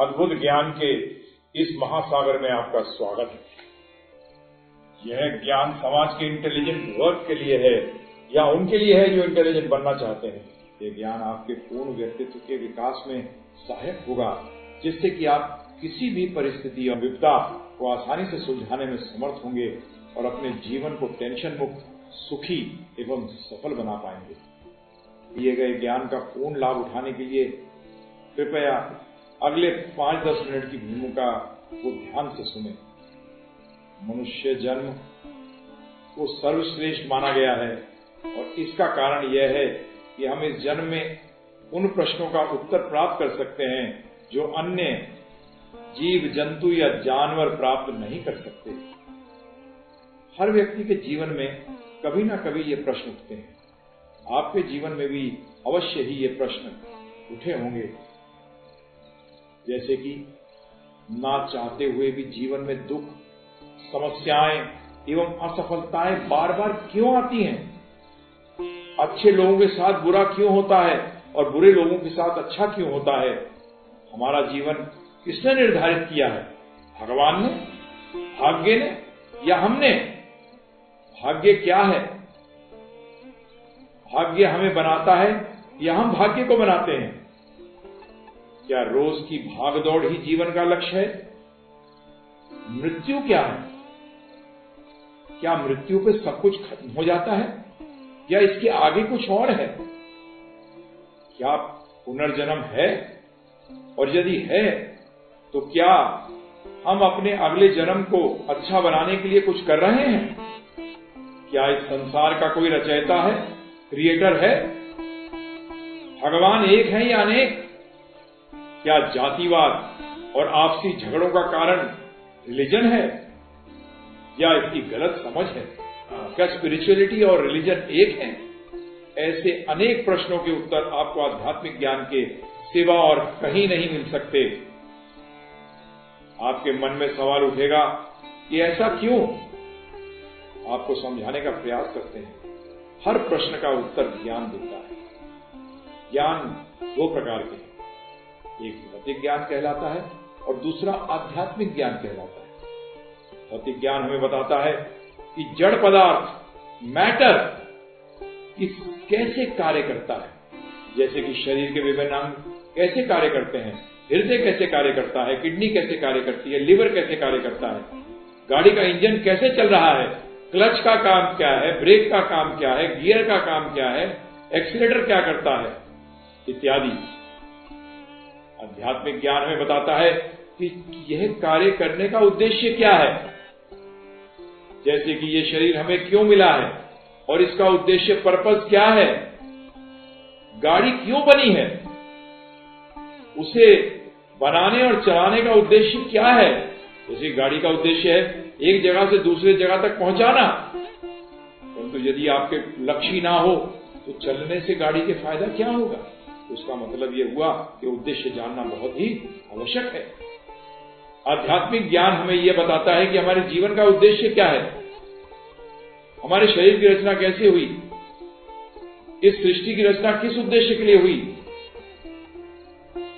अद्भुत ज्ञान के इस महासागर में आपका स्वागत है। यह ज्ञान समाज के इंटेलिजेंट वर्क के लिए है, या उनके लिए है जो इंटेलिजेंट बनना चाहते हैं? ये ज्ञान आपके पूर्ण व्यक्तित्व के विकास में सहायक होगा, जिससे कि आप किसी भी परिस्थिति और विपदा को आसानी से सुलझाने में समर्थ होंगे और अपने जीवन को टेंशन मुक्त, सुखी एवं सफल बना पाएँगे। दिए गए ज्ञान का पूर्ण लाभ उठाने के लिए कृपया अगले पाँच दस मिनट की भूमिका को ध्यान से सुने। मनुष्य जन्म को सर्वश्रेष्ठ माना गया है और इसका कारण यह है कि हम इस जन्म में उन प्रश्नों का उत्तर प्राप्त कर सकते हैं जो अन्य जीव, जंतु या जानवर प्राप्त नहीं कर सकते। हर व्यक्ति के जीवन में कभी ना कभी ये प्रश्न उठते हैं। आपके जीवन में भी अवश्य ही ये प्रश्न उठे होंगे। जैसे कि ना चाहते हुए भी जीवन में दुख, समस्याएँ एवं असफलताएँ बार बार क्यों आती हैं? अच्छे लोगों के साथ बुरा क्यों होता है और बुरे लोगों के साथ अच्छा क्यों होता है? हमारा जीवन किसने निर्धारित किया है? भगवान ने? भाग्य ने? या हमने? भाग्य क्या है? भाग्य हमें बनाता है या हम भाग्य को बनाते हैं? क्या रोज की भागदौड़ ही जीवन का लक्ष्य है? मृत्यु क्या है? क्या मृत्यु पे सब कुछ खत्म हो जाता है? या इसके आगे कुछ और है? क्या पुनर्जन्म है? और यदि है तो क्या हम अपने अगले जन्म को अच्छा बनाने के लिए कुछ कर रहे हैं? क्या इस संसार का कोई रचयिता है? क्रिएटर है? भगवान एक है या अनेक? क्या जातिवाद और आपसी झगड़ों का कारण रिलीजन है? या इसकी गलत समझ है? क्या स्पिरिचुअलिटी और रिलीजन एक है? ऐसे अनेक प्रश्नों के उत्तर आपको आध्यात्मिक ज्ञान के सिवा और कहीं नहीं मिल सकते। आपके मन में सवाल उठेगा कि ऐसा क्यों? आपको समझाने का प्रयास करते हैं। हर प्रश्न का उत्तर ज्ञान देता है। ज्ञान दो प्रकार के हैं। एक भौतिक ज्ञान कहलाता है और दूसरा आध्यात्मिक ज्ञान कहलाता है। भौतिक ज्ञान हमें बताता है कि जड़ पदार्थ, मैटर किस, कैसे कार्य करता है? जैसे कि शरीर के विभिन्न अंग कैसे कार्य करते हैं? हृदय कैसे कार्य करता है? किडनी कैसे कार्य करती है? लिवर कैसे कार्य करता है? गाड़ी का इंजन कैसे चल रहा है? क्लच का काम क्या है? ब्रेक का काम क्या है? गियर का काम क्या है? एक्सीटर क्या करता है? इत्यादि। आध्यात्मिक ज्ञान हमें बताता है कि यह कार्य करने का उद्देश्य क्या है। जैसे कि यह शरीर हमें क्यों मिला है और इसका उद्देश्य पर्पज क्या है? गाड़ी क्यों बनी है? उसे बनाने और चलाने का उद्देश्य क्या है? जैसे गाड़ी का उद्देश्य है एक जगह से दूसरे जगह तक पहुंचाना। परंतु तो यदि आपके लक्ष्य ना हो तो चलने से गाड़ी के फ़ायदा क्या होगा? उसका मतलब यह हुआ कि उद्देश्य जानना बहुत ही आवश्यक है। आध्यात्मिक ज्ञान हमें यह बताता है कि हमारे जीवन का उद्देश्य क्या है? हमारे शरीर की रचना कैसे हुई? इस सृष्टि की रचना किस उद्देश्य के लिए हुई?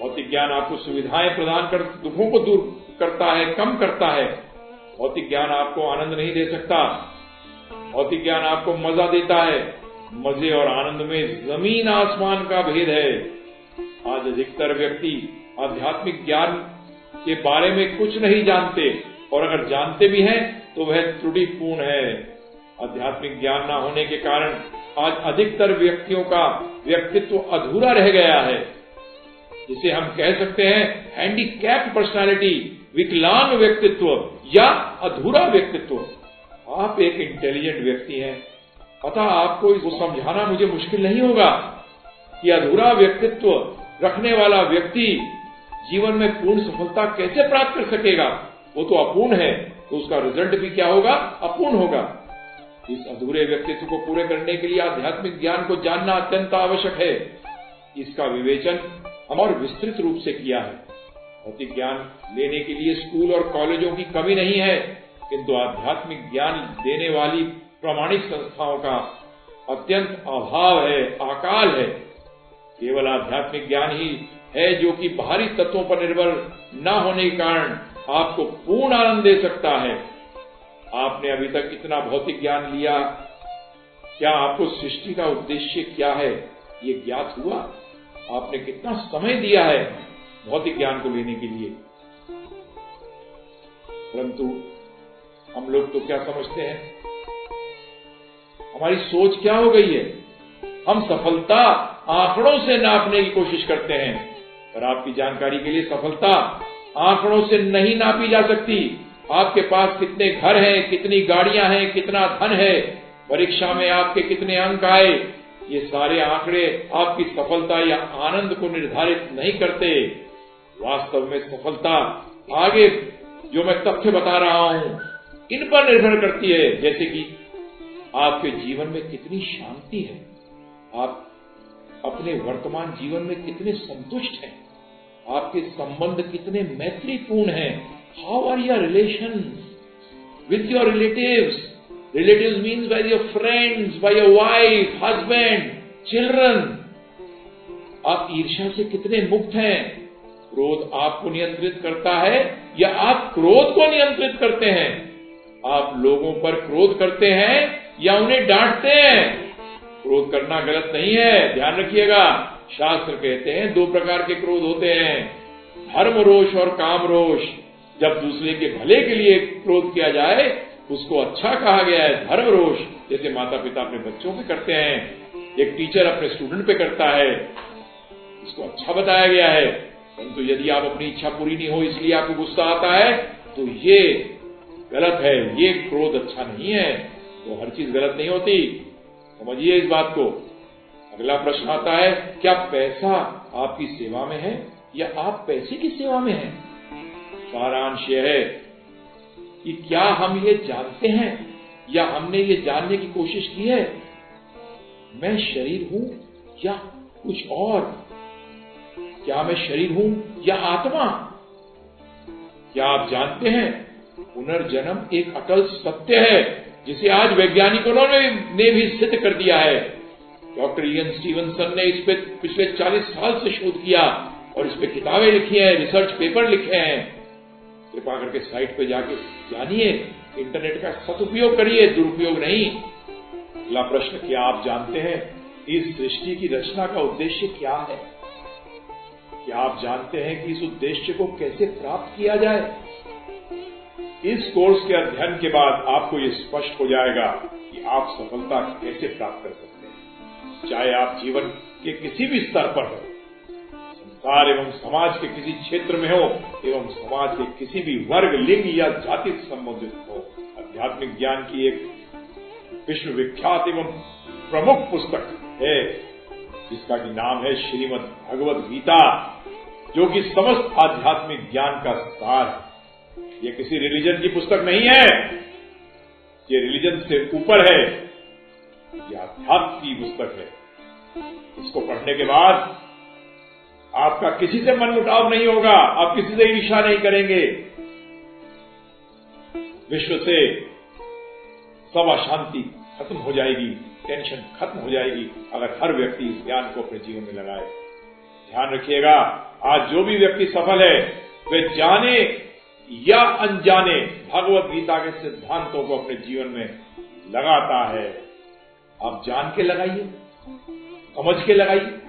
भौतिक ज्ञान आपको सुविधाएँ प्रदान कर, दुखों को दूर करता है, कम करता है। भौतिक ज्ञान आपको आनंद नहीं दे सकता। भौतिक ज्ञान आपको मज़ा देता है। मज़े और आनंद में ज़मीन आसमान का भेद है। आज अधिकतर व्यक्ति आध्यात्मिक ज्ञान के बारे में कुछ नहीं जानते और अगर जानते भी हैं तो वह त्रुटिपूर्ण है। आध्यात्मिक ज्ञान न होने के कारण आज अधिकतर व्यक्तियों का व्यक्तित्व अधूरा रह गया है। जिसे हम कह सकते हैं हैंडीकैप पर्सनालिटी विकलांग व्यक्तित्व या अधूरा व्यक्तित्व। आप एक इंटेलिजेंट व्यक्ति हैं अतः आपको इसको समझाना मुझे मुश्किल नहीं होगा कि अधूरा व्यक्तित्व रखने वाला व्यक्ति जीवन में पूर्ण सफलता कैसे प्राप्त कर सकेगा? वो तो अपूर्ण है तो उसका रिज़ल्ट भी क्या होगा? अपूर्ण होगा। इस अधूरे व्यक्तित्व को पूरे करने के लिए आध्यात्मिक ज्ञान को जानना अत्यंत आवश्यक है। इसका विवेचन हम और विस्तृत रूप से किया है। भौतिक ज्ञान लेने के लिए स्कूल और कॉलेजों की कमी नहीं है, किंतु आध्यात्मिक ज्ञान देने वाली प्रमाणिक संस्थाओं का अत्यंत अभाव है, अकाल है। केवल आध्यात्मिक ज्ञान ही है जो कि बाहरी तत्वों पर निर्भर न होने के कारण आपको पूर्ण आनंद दे सकता है। आपने अभी तक इतना भौतिक ज्ञान लिया, क्या आपको सृष्टि का उद्देश्य क्या है? ये ज्ञात हुआ। आपने कितना समय दिया है भौतिक ज्ञान को लेने के लिए? परंतु हम लोग तो क्या समझते हैं? हमारी सोच क्या हो गई है? हम सफलता आंकड़ों से नापने की कोशिश करते हैं, पर आपकी जानकारी के लिए सफलता आंकड़ों से नहीं नापी जा सकती। आपके पास कितने घर हैं, कितनी गाड़ियाँ हैं, कितना धन है, परीक्षा में आपके कितने अंक आए, ये सारे आंकड़े आपकी सफलता या आनंद को निर्धारित नहीं करते। वास्तव में सफलता आगे जो मैं तथ्य बता रहा हूँ, इन पर निर्भर करती है, जैसे कि आपके जीवन में कितनी शांति है, आप अपने वर्तमान जीवन में कितने संतुष्ट हैं, आपके संबंध कितने मैत्रीपूर्ण हैं। How are your relation with your relatives relative means by your friends by your wife husband children आप ईर्ष्या से कितने मुक्त हैं? क्रोध आपको नियंत्रित करता है या आप क्रोध को नियंत्रित करते हैं? आप लोगों पर क्रोध करते हैं या उन्हें डांटते हैं। क्रोध करना गलत नहीं है। ध्यान रखिएगा, शास्त्र कहते हैं, दो प्रकार के क्रोध होते हैं। धर्म रोष और काम रोष। जब दूसरे के भले के लिए क्रोध किया जाए, उसको अच्छा कहा गया है, धर्म रोष, जैसे माता पिता अपने बच्चों पे करते हैं। एक टीचर अपने स्टूडेंट पे करता है। इसको अच्छा बताया गया है। परंतु यदि आप अपनी इच्छा पूरी नहीं हो, इसलिए आपको गुस्सा आता है तो ये गलत है। ये क्रोध अच्छा नहीं है। तो हर चीज़ गलत नहीं होती। समझिए इस बात को। अगला प्रश्न आता है, क्या पैसा आपकी सेवा में है या आप पैसे की सेवा में हैं? सारांश यह है कि क्या हम ये जानते हैं या हमने ये जानने की कोशिश की है? मैं शरीर हूँ या कुछ और? क्या मैं शरीर हूँ या आत्मा? क्या आप जानते हैं, पुनर्जन्म एक अटल सत्य है? जिसे आज वैज्ञानिकों ने, ने भी सिद्ध कर दिया है। डॉक्टर इयन स्टीवनसन ने इस पे पिछले 40 साल से शोध किया और इस पे किताबें लिखी हैं रिसर्च पेपर लिखे हैं। कृपा करके साइट पे जाके जानिए इंटरनेट का सदुपयोग करिए दुरुपयोग नहीं। अगला प्रश्न क्या आप जानते हैं इस सृष्टि की रचना का उद्देश्य क्या है? क्या आप जानते हैं कि इस उद्देश्य को कैसे प्राप्त किया जाए? इस कोर्स के अध्ययन के बाद आपको ये स्पष्ट हो जाएगा कि आप सफलता कैसे प्राप्त कर सकते हैं। चाहे आप जीवन के किसी भी स्तर पर हो, संसार एवं समाज के किसी क्षेत्र में हो, एवं समाज के किसी भी वर्ग, लिंग या जाति से संबंधित हो, आध्यात्मिक ज्ञान की एक विश्वविख्यात एवं प्रमुख पुस्तक है, जिसका की नाम है श्रीमद भगवत गीता जो कि समस्त आध्यात्मिक ज्ञान का सार है। ये किसी रिलीजन की पुस्तक नहीं है। ये रिलीजन से ऊपर है। ये अध्यात्म की पुस्तक है। इसको पढ़ने के बाद आपका किसी से मन मुटाव नहीं होगा। आप किसी से ईर्षा नहीं करेंगे। विश्व से सब अशांति खत्म हो जाएगी टेंशन खत्म हो जाएगी, अगर हर व्यक्ति इस ज्ञान को अपने जीवन में लगाए। ध्यान रखिएगा, आज जो भी व्यक्ति सफल है, वे जाने या अनजाने भगवत गीता के सिद्धांतों को अपने जीवन में लगाता है, आप जान के लगाइए, समझ के लगाइए।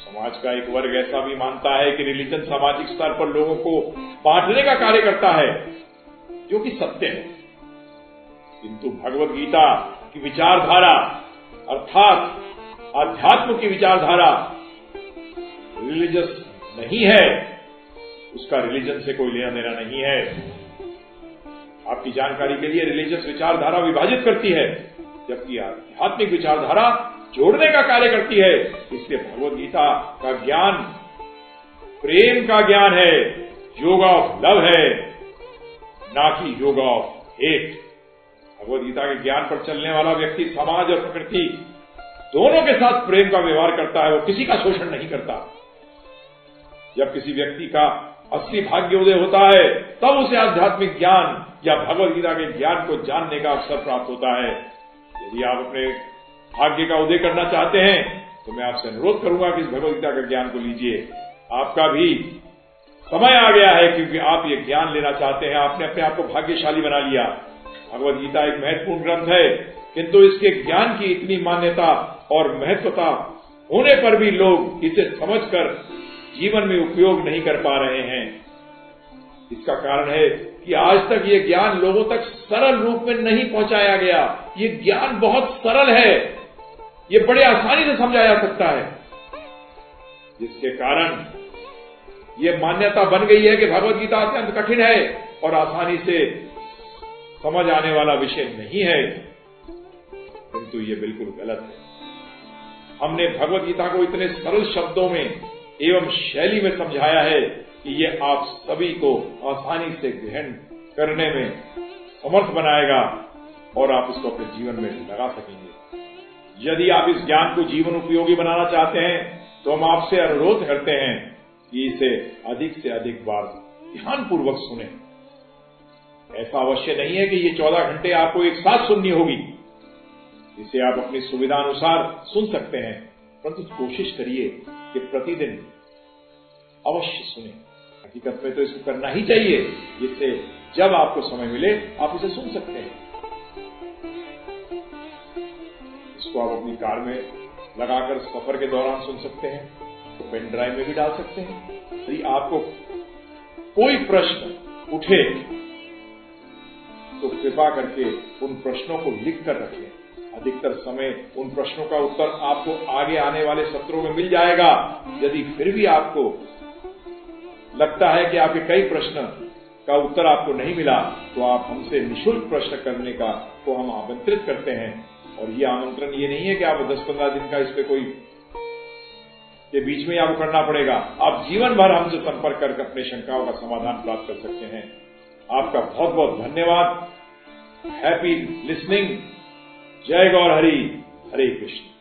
समाज का एक वर्ग ऐसा भी मानता है कि रिलीजन सामाजिक स्तर पर लोगों को बांटने का कार्य करता है, जो कि सत्य है। किंतु भगवत गीता की विचारधारा, अर्थात आध्यात्म की विचारधारा रिलीजियस नहीं है। उसका रिलीजन से कोई लेना देना नहीं है। आपकी जानकारी के लिए रिलीजियस विचारधारा विभाजित करती है, जबकि आध्यात्मिक विचारधारा जोड़ने का कार्य करती है। इसलिए भगवत गीता का ज्ञान, प्रेम का ज्ञान है, योग ऑफ़ लव है, ना कि योग ऑफ़ हेट भगवत गीता के ज्ञान पर चलने वाला व्यक्ति, समाज और प्रकृति दोनों के साथ प्रेम का व्यवहार करता है, वो किसी का शोषण नहीं करता। जब किसी व्यक्ति का असली भाग्योदय होता है, तब उसे आध्यात्मिक ज्ञान या भगवत गीता के ज्ञान को जानने का अवसर प्राप्त होता है। यदि आप अपने भाग्य का उदय करना चाहते हैं तो मैं आपसे अनुरोध करूँगा कि इस भगवदगीता का ज्ञान को लीजिए। आपका भी समय आ गया है क्योंकि आप ये ज्ञान लेना चाहते हैं। आपने अपने आप को भाग्यशाली बना लिया। भगवत गीता एक महत्वपूर्ण ग्रंथ है, किंतु इसके ज्ञान की इतनी मान्यता और महत्वता होने पर भी लोग इसे समझकर जीवन में उपयोग नहीं कर पा रहे हैं। इसका कारण है कि आज तक ये ज्ञान लोगों तक सरल रूप में नहीं पहुँचाया गया। ये ज्ञान बहुत सरल है। ये बड़े आसानी से समझा जा सकता है। जिसके कारण ये मान्यता बन गई है कि भगवत गीता अत्यंत कठिन है और आसानी से समझ आने वाला विषय नहीं है। किंतु ये बिल्कुल गलत है। हमने भगवत गीता को इतने सरल शब्दों में एवं शैली में समझाया है कि ये आप सभी को आसानी से ग्रहण करने में समर्थ बनाएगा और आप इसको अपने जीवन में लगा सकेंगे। यदि आप इस ज्ञान को जीवन उपयोगी बनाना चाहते हैं तो हम आपसे अनुरोध करते हैं कि इसे अधिक से अधिक बार ध्यानपूर्वक सुने। ऐसा अवश्य नहीं है कि ये चौदह घंटे आपको एक साथ सुननी होगी। इसे आप अपनी सुविधा अनुसार सुन सकते हैं, परंतु कोशिश करिए कि प्रतिदिन अवश्य सुने। हकीकत में तो इसको करना ही चाहिए, जिससे जब आपको समय मिले, आप इसे सुन सकते हैं। इसको आप अपनी कार में लगाकर सफ़र के दौरान सुन सकते हैं तो पेन ड्राइव में भी डाल सकते हैं। यदि आपको कोई प्रश्न उठे तो कृपा करके उन प्रश्नों को लिख कर रखें। अधिकतर समय उन प्रश्नों का उत्तर आपको आगे आने वाले सत्रों में मिल जाएगा। यदि फिर भी आपको लगता है कि आपके कई प्रश्न का उत्तर आपको नहीं मिला तो आप हमसे निशुल्क प्रश्न करने का को हम आमंत्रित करते हैं। और ये आमंत्रण ये नहीं है कि आप दस पंद्रह दिन का इस पे कोई के बीच में आपको करना पड़ेगा। आप जीवन भर हमसे संपर्क करके अपने शंकाओं का समाधान प्राप्त कर सकते हैं। आपका बहुत बहुत धन्यवाद। हैप्पी लिसनिंग जय गौर हरि हरे कृष्ण।